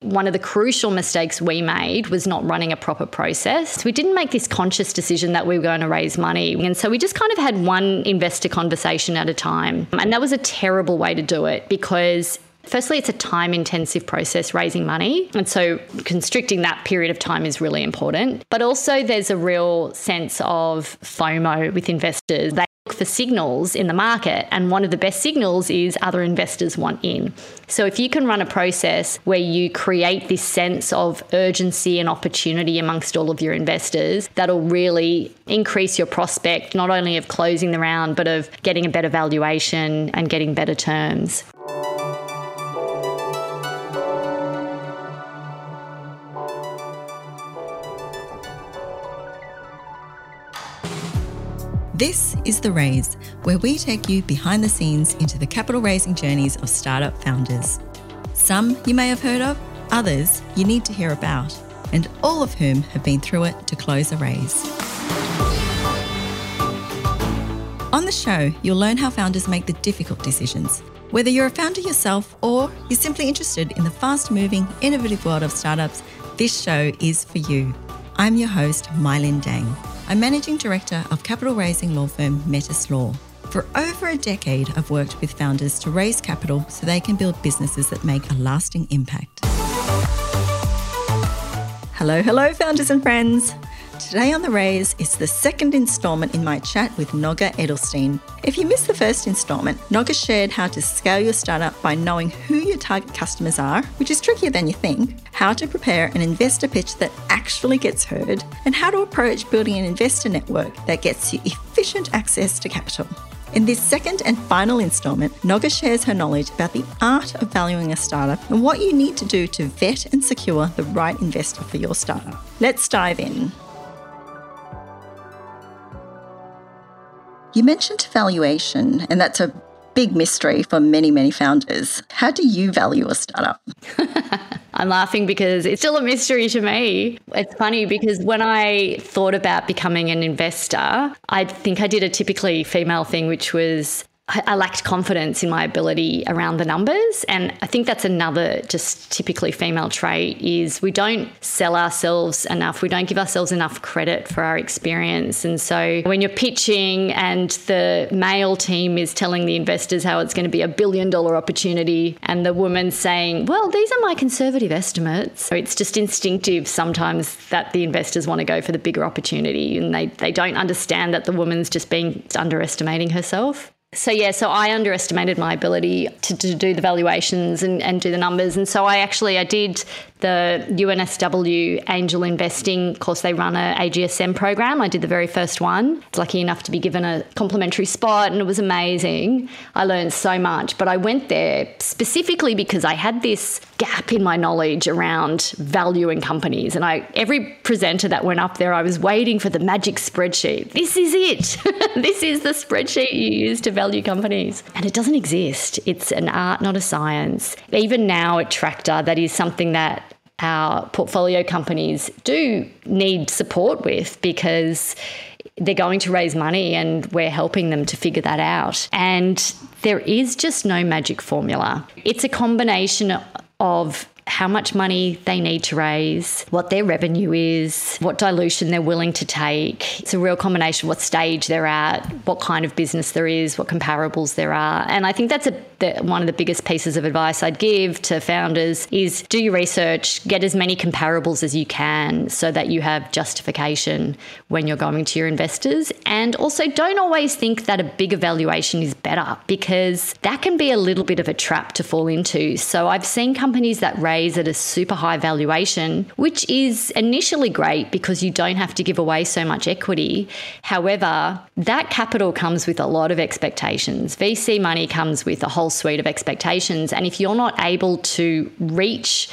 One of the crucial mistakes we made was not running a proper process. We didn't make this conscious decision that we were going to raise money. And so we just kind of had one investor conversation at a time. And that was a terrible way to do it because Firstly, it's a time intensive process raising money. And so constricting that period of time is really important. But also, there's a real sense of FOMO with investors. They for signals in the market. And one of the best signals is other investors want in. So if you can run a process where you create this sense of urgency and opportunity amongst all of your investors, that'll really increase your prospect not only of closing the round, but of getting a better valuation and getting better terms. This is The Raise, where we take you behind the scenes into the capital raising journeys of startup founders. Some you may have heard of, others you need to hear about, and all of whom have been through it to close a raise. On the show, you'll learn how founders make the difficult decisions. Whether you're a founder yourself or you're simply interested in the fast moving, innovative world of startups, this show is for you. I'm your host, Mylene Dang. I'm Managing Director of capital raising law firm Metis Law. For over a decade, I've worked with founders to raise capital so they can build businesses that make a lasting impact. Hello, hello, founders and friends. Today on The Raise is the second instalment in my chat with Noga Edelstein. If you missed the first instalment, Noga shared how to scale your startup by knowing who your target customers are, which is trickier than you think, how to prepare an investor pitch that actually gets heard, and how to approach building an investor network that gets you efficient access to capital. In this second and final instalment, Noga shares her knowledge about the art of valuing a startup and what you need to do to vet and secure the right investor for your startup. Let's dive in. You mentioned valuation, and that's a big mystery for many, many founders. How do you value a startup? I'm laughing because it's still a mystery to me. It's funny because when I thought about becoming an investor, I think I did a typically female thing, which was I lacked confidence in my ability around the numbers. And I think that's another just typically female trait is we don't sell ourselves enough. We don't give ourselves enough credit for our experience. And so when you're pitching and the male team is telling the investors how it's going to be a billion dollar opportunity and the woman's saying, well, these are my conservative estimates. So it's just instinctive sometimes that the investors want to go for the bigger opportunity and they, they don't understand that the woman's just being underestimating herself so yeah, so I underestimated my ability to, to do the valuations and, and do the numbers. And so I actually I did the UNSW angel investing course. They run a AGSM program. I did the very first one. Lucky enough to be given a complimentary spot and it was amazing. I learned so much. But I went there specifically because I had this gap in my knowledge around valuing companies. And I every presenter that went up there I was waiting for the magic spreadsheet. This is it. This is the spreadsheet you use to value companies. And it doesn't exist. It's an art not a science. Even now at Tractor that is something that our portfolio companies do need support with because they're going to raise money and we're helping them to figure that out. And there is just no magic formula. It's a combination of how much money they need to raise, what their revenue is, what dilution they're willing to take. It's a real combination of what stage they're at, what kind of business there is, what comparables there are. And I think that's a, the, one of the biggest pieces of advice I'd give to founders is do your research, get as many comparables as you can so that you have justification when you're going to your investors. And also don't always think that a bigger valuation is better because that can be a little bit of a trap to fall into. So I've seen companies that raise at a super high valuation, which is initially great because you don't have to give away so much equity. However, that capital comes with a lot of expectations. VC money comes with a whole suite of expectations. And if you're not able to reach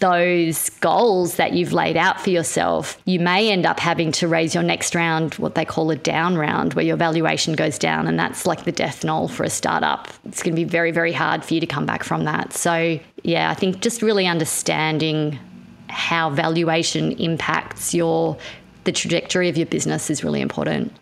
those goals that you've laid out for yourself, you may end up having to raise your next round, what they call a down round, where your valuation goes down. And that's like the death knell for a startup. It's going to be very, very hard for you to come back from that. So, yeah, I think just really understanding how valuation impacts your the trajectory of your business is really important.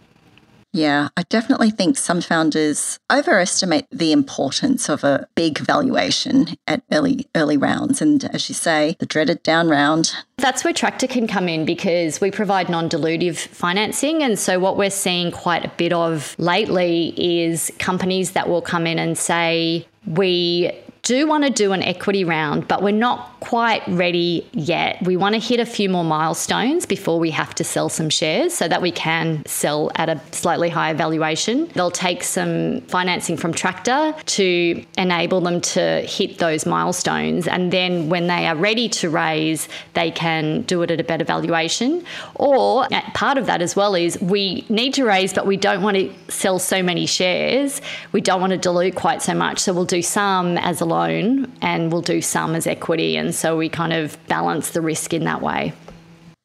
Yeah, I definitely think some founders overestimate the importance of a big valuation at early early rounds and as you say, the dreaded down round. That's where Tractor can come in because we provide non-dilutive financing and so what we're seeing quite a bit of lately is companies that will come in and say we do want to do an equity round, but we're not quite ready yet. We want to hit a few more milestones before we have to sell some shares so that we can sell at a slightly higher valuation. They'll take some financing from Tractor to enable them to hit those milestones. And then when they are ready to raise, they can do it at a better valuation. Or uh, part of that as well is we need to raise, but we don't want to sell so many shares. We don't want to dilute quite so much. So we'll do some as a loan and we'll do some as equity. And so we kind of balance the risk in that way.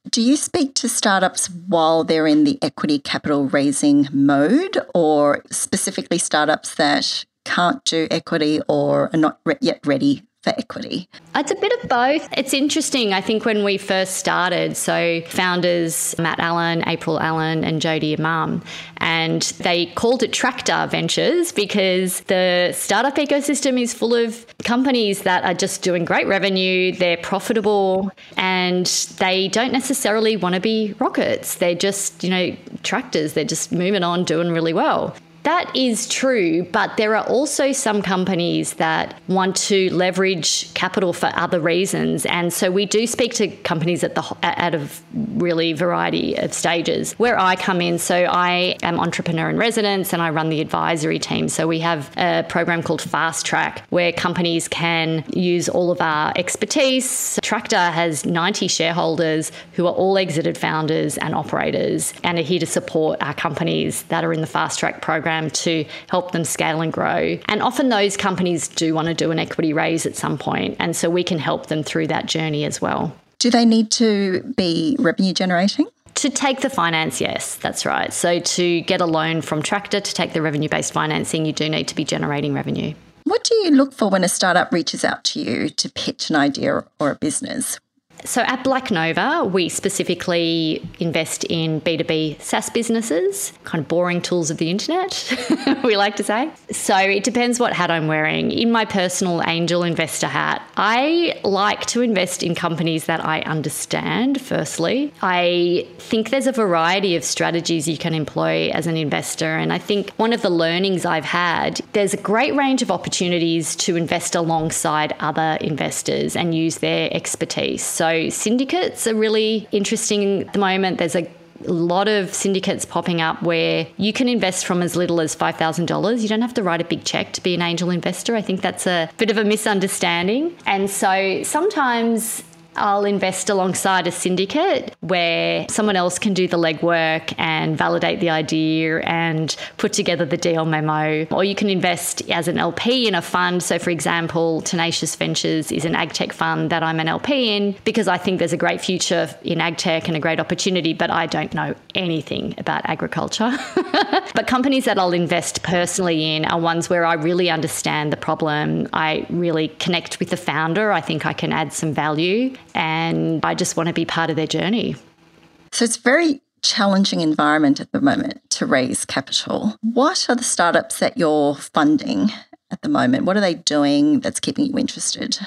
Do you speak to startups while they're in the equity capital raising mode or specifically startups that can't do equity or are not yet ready for equity? It's a bit of both. It's interesting. I think when we first started, so founders Matt Allen, April Allen, and Jody Imam, and they called it Tractor Ventures because the startup ecosystem is full of companies that are just doing great revenue, they're profitable, and they don't necessarily want to be rockets. They're just, you know, tractors. They're just moving on, doing really well. That is true, but there are also some companies that want to leverage capital for other reasons, and so we do speak to companies at the at a really variety of stages. Where I come in, so I am entrepreneur in residence, and I run the advisory team. So we have a program called Fast Track, where companies can use all of our expertise. Tractor has 90 shareholders who are all exited founders and operators, and are here to support our companies that are in the Fast Track program program to help them scale and grow. And often those companies do want to do an equity raise at some point, and so we can help them through that journey as well. Do they need to be revenue generating? To take the finance, yes, that's right. So to get a loan from Tractor to take the revenue based financing, you do need to be generating revenue. What do you look for when a startup reaches out to you to pitch an idea or a business? So at Black Nova, we specifically invest in B2B SaaS businesses, kind of boring tools of the internet, we like to say. So it depends what hat I'm wearing. In my personal angel investor hat, I like to invest in companies that I understand, firstly. I think there's a variety of strategies you can employ as an investor. And I think one of the learnings I've had, there's a great range of opportunities to invest alongside other investors and use their expertise. So syndicates are really interesting at the moment. There's a lot of syndicates popping up where you can invest from as little as $5,000. You don't have to write a big check to be an angel investor. I think that's a bit of a misunderstanding. And so sometimes I'll invest alongside a syndicate where someone else can do the legwork and validate the idea and put together the deal memo. Or you can invest as an LP in a fund. So, for example, Tenacious Ventures is an agtech fund that I'm an LP in because I think there's a great future in agtech and a great opportunity, but I don't know anything about agriculture. but companies that I'll invest personally in are ones where I really understand the problem. I really connect with the founder. I think I can add some value and I just want to be part of their journey. So it's very challenging environment at the moment to raise capital. What are the startups that you're funding at the moment? What are they doing that's keeping you interested?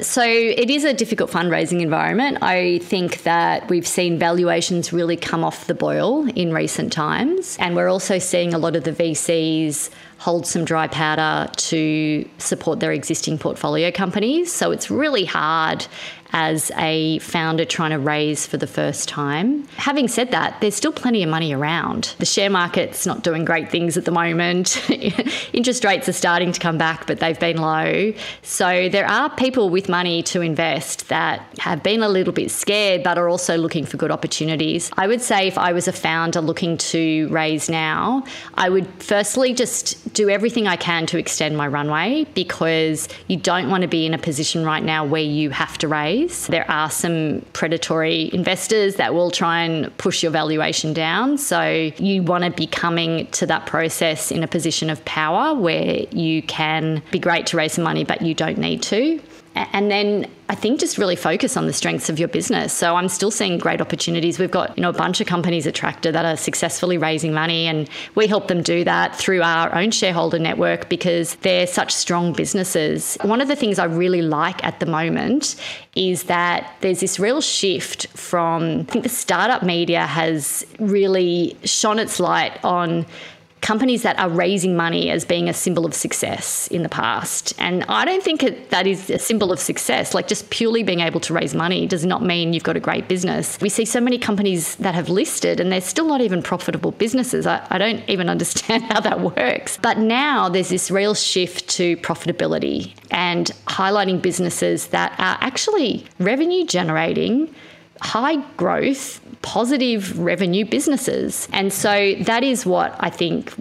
So it is a difficult fundraising environment. I think that we've seen valuations really come off the boil in recent times. And we're also seeing a lot of the VCs hold some dry powder to support their existing portfolio companies. So it's really hard as a founder trying to raise for the first time. Having said that, there's still plenty of money around. The share market's not doing great things at the moment. Interest rates are starting to come back, but they've been low. So there are people with money to invest that have been a little bit scared, but are also looking for good opportunities. I would say if I was a founder looking to raise now, I would firstly just do everything I can to extend my runway because you don't want to be in a position right now where you have to raise there are some predatory investors that will try and push your valuation down. So you want to be coming to that process in a position of power where you can be great to raise some money, but you don't need to. And then I think just really focus on the strengths of your business. So I'm still seeing great opportunities. We've got, you know, a bunch of companies at Tractor that are successfully raising money and we help them do that through our own shareholder network because they're such strong businesses. One of the things I really like at the moment is that there's this real shift from I think the startup media has really shone its light on companies that are raising money as being a symbol of success in the past. And I don't think it, that is a symbol of success. Like just purely being able to raise money does not mean you've got a great business. We see so many companies that have listed and they're still not even profitable businesses. I, I don't even understand how that works. But now there's this real shift to profitability and highlighting businesses that are actually revenue generating high growth, positive revenue businesses. And so that is what I think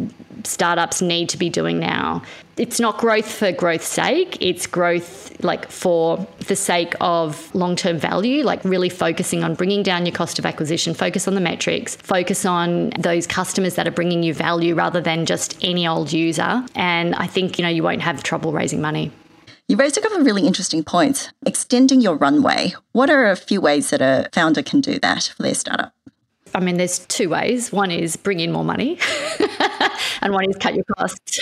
startups need to be doing now. It's not growth for growth's sake, it's growth like for the sake of long term value, like really focusing on bringing down your cost of acquisition, focus on the metrics, focus on those customers that are bringing you value rather than just any old user. And I think, you know, you won't have trouble raising money. You raised a couple of really interesting points. Extending your runway. What are a few ways that a founder can do that for their startup? I mean, there's two ways. One is bring in more money, and one is cut your costs.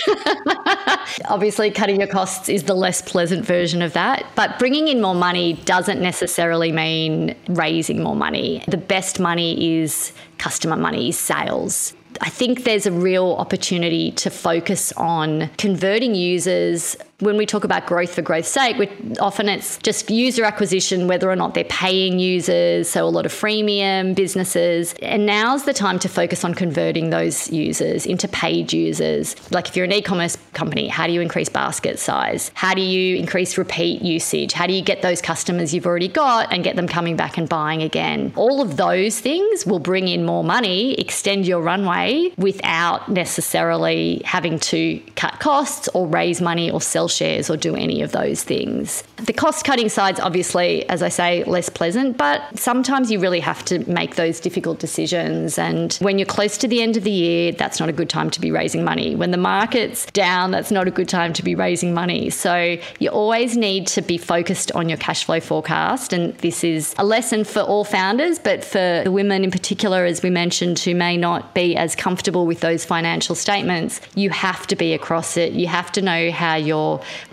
Obviously, cutting your costs is the less pleasant version of that. But bringing in more money doesn't necessarily mean raising more money. The best money is customer money, sales. I think there's a real opportunity to focus on converting users when we talk about growth for growth's sake, often it's just user acquisition, whether or not they're paying users, so a lot of freemium businesses. And now's the time to focus on converting those users into paid users. Like if you're an e commerce company, how do you increase basket size? How do you increase repeat usage? How do you get those customers you've already got and get them coming back and buying again? All of those things will bring in more money, extend your runway without necessarily having to cut costs or raise money or sell shares or do any of those things. The cost cutting side's obviously, as I say, less pleasant, but sometimes you really have to make those difficult decisions. And when you're close to the end of the year, that's not a good time to be raising money. When the market's down, that's not a good time to be raising money. So you always need to be focused on your cash flow forecast. And this is a lesson for all founders, but for the women in particular, as we mentioned, who may not be as comfortable with those financial statements, you have to be across it. You have to know how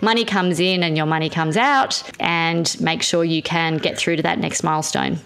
money comes in and your money comes out, and make sure you can get through to that next milestone.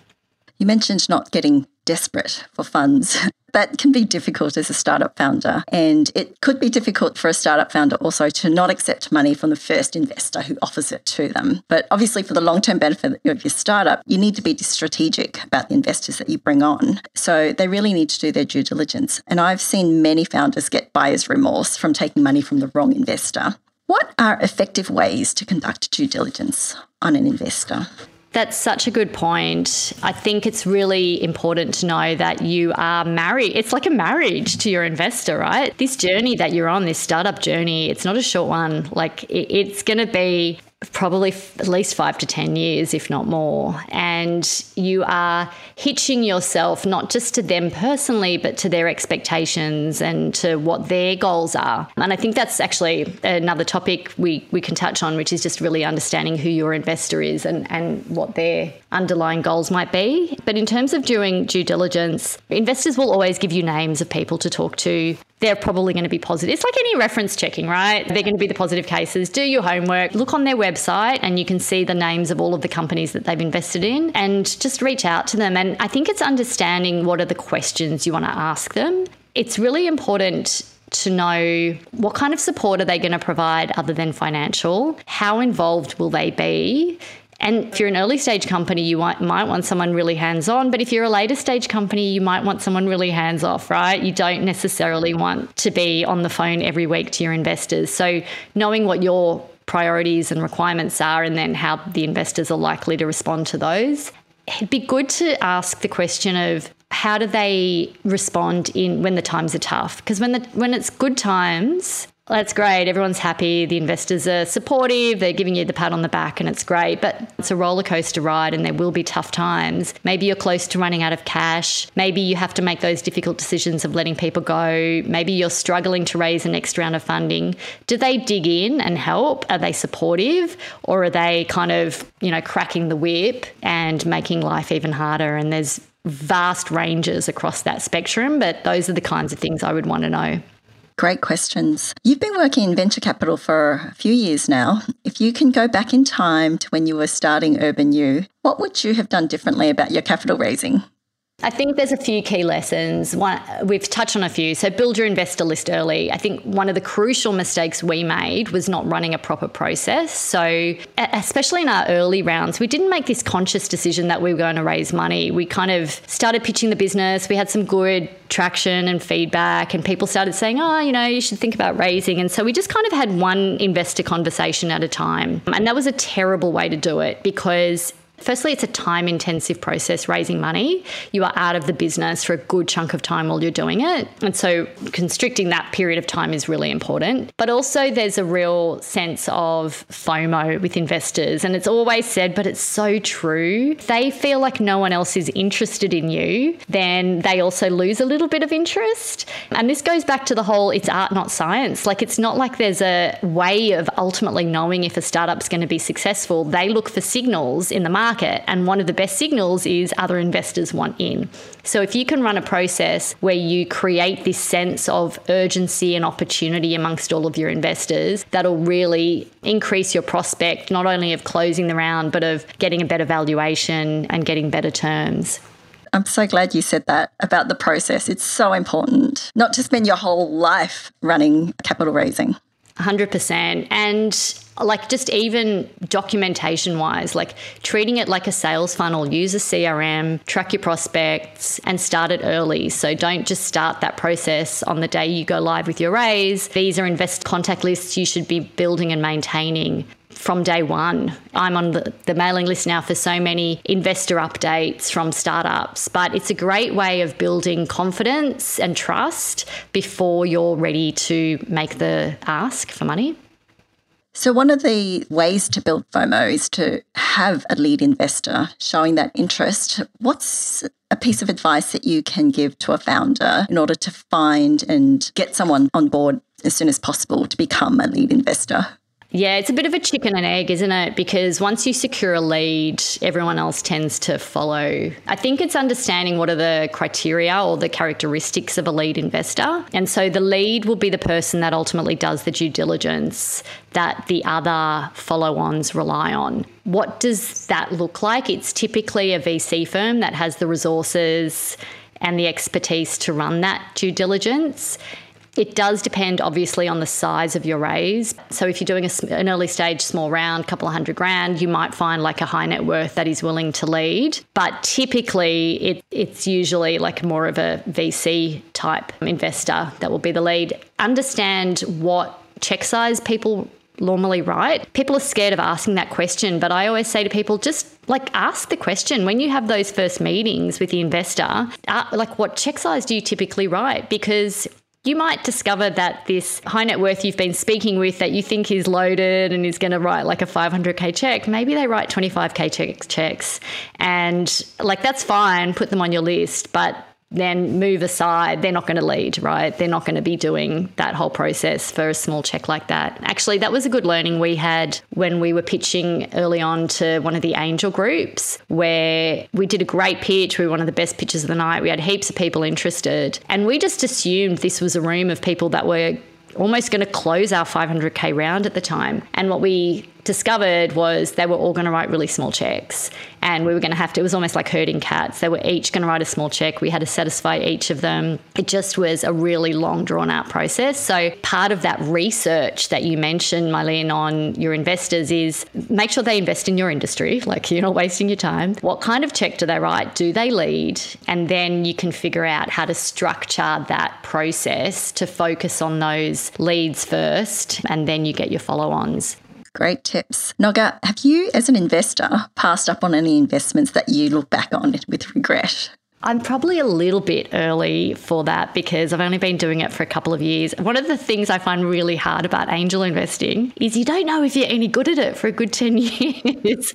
You mentioned not getting desperate for funds. that can be difficult as a startup founder. And it could be difficult for a startup founder also to not accept money from the first investor who offers it to them. But obviously, for the long term benefit of your startup, you need to be strategic about the investors that you bring on. So they really need to do their due diligence. And I've seen many founders get buyer's remorse from taking money from the wrong investor. What are effective ways to conduct due diligence on an investor? That's such a good point. I think it's really important to know that you are married. It's like a marriage to your investor, right? This journey that you're on, this startup journey, it's not a short one. Like it's going to be probably at least five to 10 years, if not more. And you are hitching yourself not just to them personally, but to their expectations and to what their goals are. And I think that's actually another topic we, we can touch on, which is just really understanding who your investor is and, and what their underlying goals might be. But in terms of doing due diligence, investors will always give you names of people to talk to they're probably going to be positive. It's like any reference checking, right? They're going to be the positive cases. Do your homework, look on their website, and you can see the names of all of the companies that they've invested in and just reach out to them. And I think it's understanding what are the questions you want to ask them. It's really important to know what kind of support are they going to provide other than financial? How involved will they be? And if you're an early stage company, you might, might want someone really hands on. But if you're a later stage company, you might want someone really hands off, right? You don't necessarily want to be on the phone every week to your investors. So knowing what your priorities and requirements are and then how the investors are likely to respond to those. It'd be good to ask the question of how do they respond in when the times are tough? Because when the when it's good times, that's great. Everyone's happy. The investors are supportive. They're giving you the pat on the back, and it's great. But it's a roller coaster ride, and there will be tough times. Maybe you're close to running out of cash. Maybe you have to make those difficult decisions of letting people go. Maybe you're struggling to raise the next round of funding. Do they dig in and help? Are they supportive, or are they kind of you know cracking the whip and making life even harder? And there's vast ranges across that spectrum, but those are the kinds of things I would want to know. Great questions. You've been working in venture capital for a few years now. If you can go back in time to when you were starting UrbanYou, what would you have done differently about your capital raising? I think there's a few key lessons. One, we've touched on a few. So, build your investor list early. I think one of the crucial mistakes we made was not running a proper process. So, especially in our early rounds, we didn't make this conscious decision that we were going to raise money. We kind of started pitching the business. We had some good traction and feedback, and people started saying, oh, you know, you should think about raising. And so, we just kind of had one investor conversation at a time. And that was a terrible way to do it because Firstly, it's a time intensive process raising money. You are out of the business for a good chunk of time while you're doing it. And so constricting that period of time is really important. But also, there's a real sense of FOMO with investors. And it's always said, but it's so true. They feel like no one else is interested in you, then they also lose a little bit of interest. And this goes back to the whole it's art, not science. Like, it's not like there's a way of ultimately knowing if a startup's going to be successful. They look for signals in the market market. And one of the best signals is other investors want in. So if you can run a process where you create this sense of urgency and opportunity amongst all of your investors, that'll really increase your prospect not only of closing the round, but of getting a better valuation and getting better terms. I'm so glad you said that about the process. It's so important not to spend your whole life running capital raising. 100%. And like just even documentation wise, like treating it like a sales funnel, use a CRM, track your prospects, and start it early. So don't just start that process on the day you go live with your raise. These are invest contact lists you should be building and maintaining from day one. I'm on the, the, mailing list now for so many investor updates from startups, but it's a great way of building confidence and trust before you're ready to make the ask for money. So, one of the ways to build FOMO is to have a lead investor showing that interest. What's a piece of advice that you can give to a founder in order to find and get someone on board as soon as possible to become a lead investor? Yeah, it's a bit of a chicken and egg, isn't it? Because once you secure a lead, everyone else tends to follow. I think it's understanding what are the criteria or the characteristics of a lead investor. And so the lead will be the person that ultimately does the due diligence that the other follow ons rely on. What does that look like? It's typically a VC firm that has the resources and the expertise to run that due diligence. It does depend, obviously, on the size of your raise. So, if you're doing a, an early stage small round, couple of hundred grand, you might find like a high net worth that is willing to lead. But typically, it, it's usually like more of a VC type investor that will be the lead. Understand what check size people normally write. People are scared of asking that question, but I always say to people just like ask the question when you have those first meetings with the investor, uh, like what check size do you typically write? Because you might discover that this high net worth you've been speaking with that you think is loaded and is going to write like a 500k check, maybe they write 25k checks. And like that's fine, put them on your list, but then move aside, they're not going to lead, right? They're not going to be doing that whole process for a small check like that. Actually, that was a good learning we had when we were pitching early on to one of the angel groups where we did a great pitch. We were one of the best pitches of the night. We had heaps of people interested. And we just assumed this was a room of people that were almost going to close our 500k round at the time. And what we discovered was they were all going to write really small checks. And we were going to have to it was almost like herding cats. They were each going to write a small check. We had to satisfy each of them. It just was a really long drawn out process. So part of that research that you mentioned Mylene on your investors is make sure they invest in your industry. Like you're not wasting your time. What kind of check do they write? Do they lead? And then you can figure out how to structure that process to focus on those leads first and then you get your follow-ons Great tips. Noga, have you, as an investor, passed up on any investments that you look back on with regret? I'm probably a little bit early for that because I've only been doing it for a couple of years. One of the things I find really hard about angel investing is you don't know if you're any good at it for a good 10 years.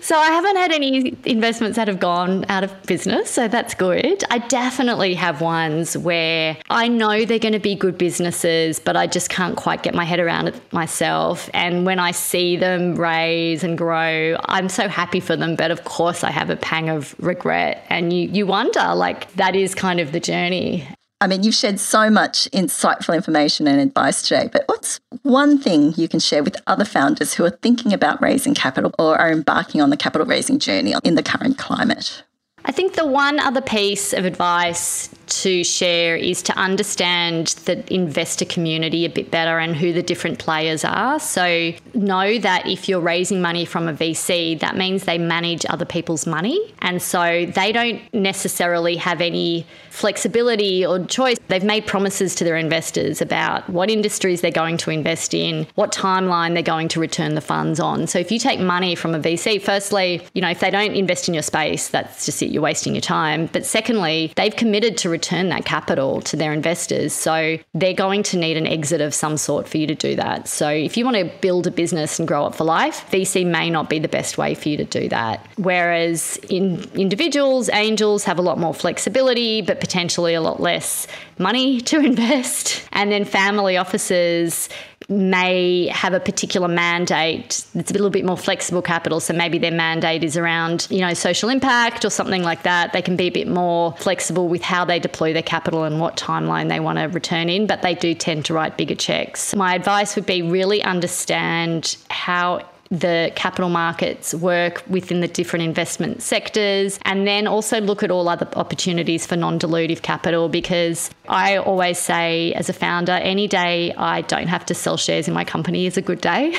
so I haven't had any investments that have gone out of business. So that's good. I definitely have ones where I know they're going to be good businesses, but I just can't quite get my head around it myself. And when I see them raise and grow, I'm so happy for them. But of course, I have a pang of regret. And you, you wonder, like, that is kind of the journey. I mean, you've shared so much insightful information and advice today, but what's one thing you can share with other founders who are thinking about raising capital or are embarking on the capital raising journey in the current climate? I think the one other piece of advice to share is to understand the investor community a bit better and who the different players are. So, know that if you're raising money from a VC, that means they manage other people's money. And so they don't necessarily have any flexibility or choice. They've made promises to their investors about what industries they're going to invest in, what timeline they're going to return the funds on. So, if you take money from a VC, firstly, you know, if they don't invest in your space, that's just it, you're wasting your time. But secondly, they've committed to return that capital to their investors. So they're going to need an exit of some sort for you to do that. So if you want to build a business and grow it for life, VC may not be the best way for you to do that. Whereas in individuals, angels have a lot more flexibility, but potentially a lot less money to invest. And then family offices may have a particular mandate that's a little bit more flexible capital. So maybe their mandate is around, you know, social impact or something like that. They can be a bit more flexible with how they deploy their capital and what timeline they want to return in, but they do tend to write bigger checks. My advice would be really understand how the capital markets work within the different investment sectors, and then also look at all other opportunities for non dilutive capital because I always say, as a founder, any day I don't have to sell shares in my company is a good day.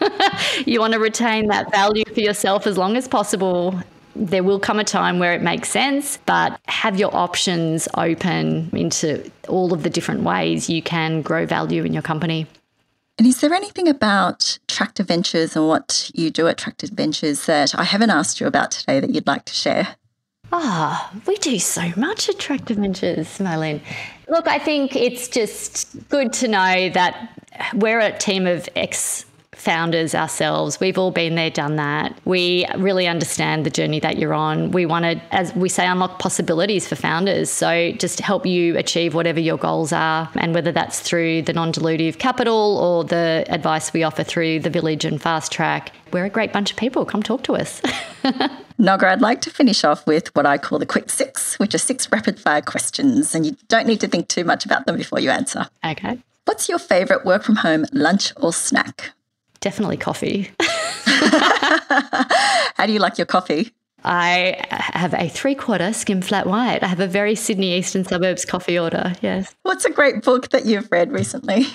you want to retain that value for yourself as long as possible there will come a time where it makes sense, but have your options open into all of the different ways you can grow value in your company. And is there anything about Tractor Ventures and what you do at Tractor Ventures that I haven't asked you about today that you'd like to share? Ah, oh, we do so much at Tractor Ventures, Marlene. Look, I think it's just good to know that we're a team of ex founders ourselves. We've all been there, done that. We really understand the journey that you're on. We want to, as we say, unlock possibilities for founders. So just help you achieve whatever your goals are, and whether that's through the non dilutive capital or the advice we offer through the village and fast track. We're a great bunch of people. Come talk to us. Noga, I'd like to finish off with what I call the quick six, which are six rapid fire questions, and you don't need to think too much about them before you answer. Okay. What's your favourite work from home lunch or snack? Definitely coffee. How do you like your coffee? I have a three quarter skim flat white. I have a very Sydney Eastern Suburbs coffee order. Yes. What's a great book that you've read recently?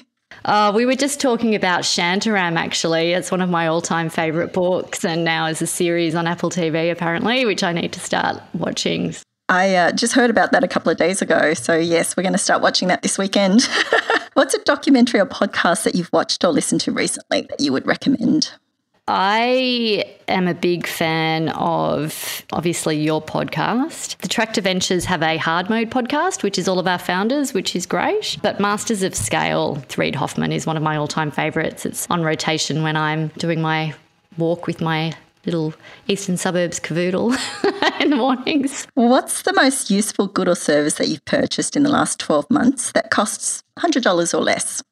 Uh, we were just talking about Shantaram, actually. It's one of my all time favourite books, and now is a series on Apple TV, apparently, which I need to start watching. I uh, just heard about that a couple of days ago. So, yes, we're going to start watching that this weekend. What's a documentary or podcast that you've watched or listened to recently that you would recommend? I am a big fan of obviously your podcast. The Tractor Ventures have a hard mode podcast, which is all of our founders, which is great. But Masters of Scale, Reid Hoffman is one of my all time favorites. It's on rotation when I'm doing my walk with my little eastern suburbs cavoodle in the mornings. What's the most useful good or service that you've purchased in the last 12 months that costs $100 or less?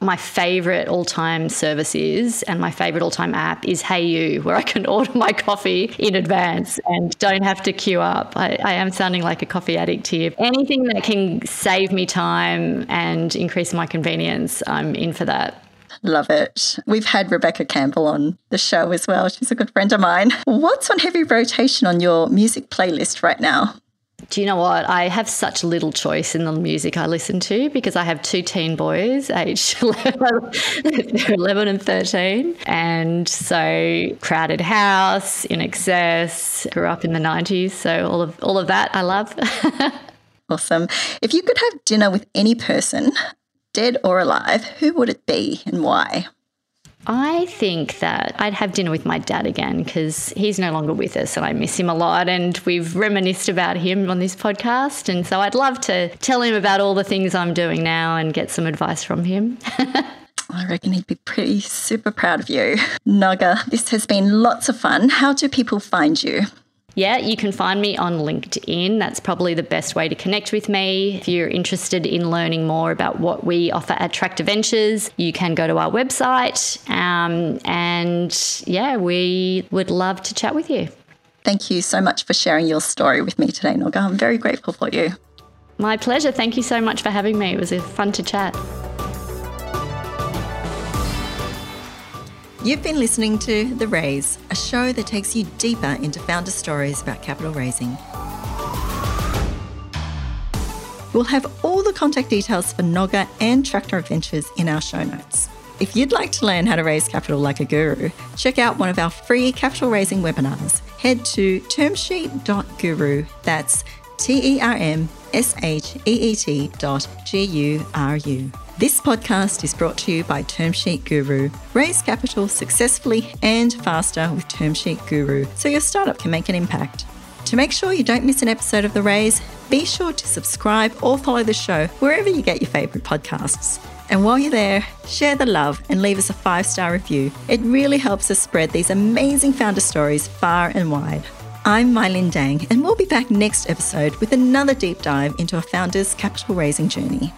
My favourite all time service is, and my favourite all time app is Hey You, where I can order my coffee in advance and don't have to queue up. I, I am sounding like a coffee addict here. Anything that can save me time and increase my convenience, I'm in for that. Love it. We've had Rebecca Campbell on the show as well. She's a good friend of mine. What's on heavy rotation on your music playlist right now? Do you know what? I have such little choice in the music I listen to because I have two teen boys, aged 11 and 13. And so Crowded House, INXS, grew up in the 90s. So all of, all of that I love. awesome. If you could have dinner with any person, dead or alive, who would it be and why? I think that I'd have dinner with my dad again because he's no longer with us and I miss him a lot. And we've reminisced about him on this podcast. And so I'd love to tell him about all the things I'm doing now and get some advice from him. I reckon he'd be pretty super proud of you. Noga, this has been lots of fun. How do people find you? Yeah, you can find me on LinkedIn. That's probably the best way to connect with me. If you're interested in learning more about what we offer at Tractor Ventures, you can go to our website. Um, and yeah, we would love to chat with you. Thank you so much for sharing your story with me today, Noga. I'm very grateful for you. My pleasure. Thank you so much for having me. It was fun to chat. You've been listening to The Raise, a show that takes you deeper into founder stories about capital raising. We'll have all the contact details for Noga and Tractor Ventures in our show notes. If you'd like to learn how to raise capital like a guru, check out one of our free capital raising webinars. Head to termsheet.guru. That's T E R M S H E E T dot G U R U. This podcast is brought to you by Termsheet Guru. Raise capital successfully and faster with Termsheet Guru so your startup can make an impact. To make sure you don't miss an episode of The Raise, be sure to subscribe or follow the show wherever you get your favourite podcasts. And while you're there, share the love and leave us a five star review. It really helps us spread these amazing founder stories far and wide. I'm Mylene Dang, and we'll be back next episode with another deep dive into a founder's capital raising journey.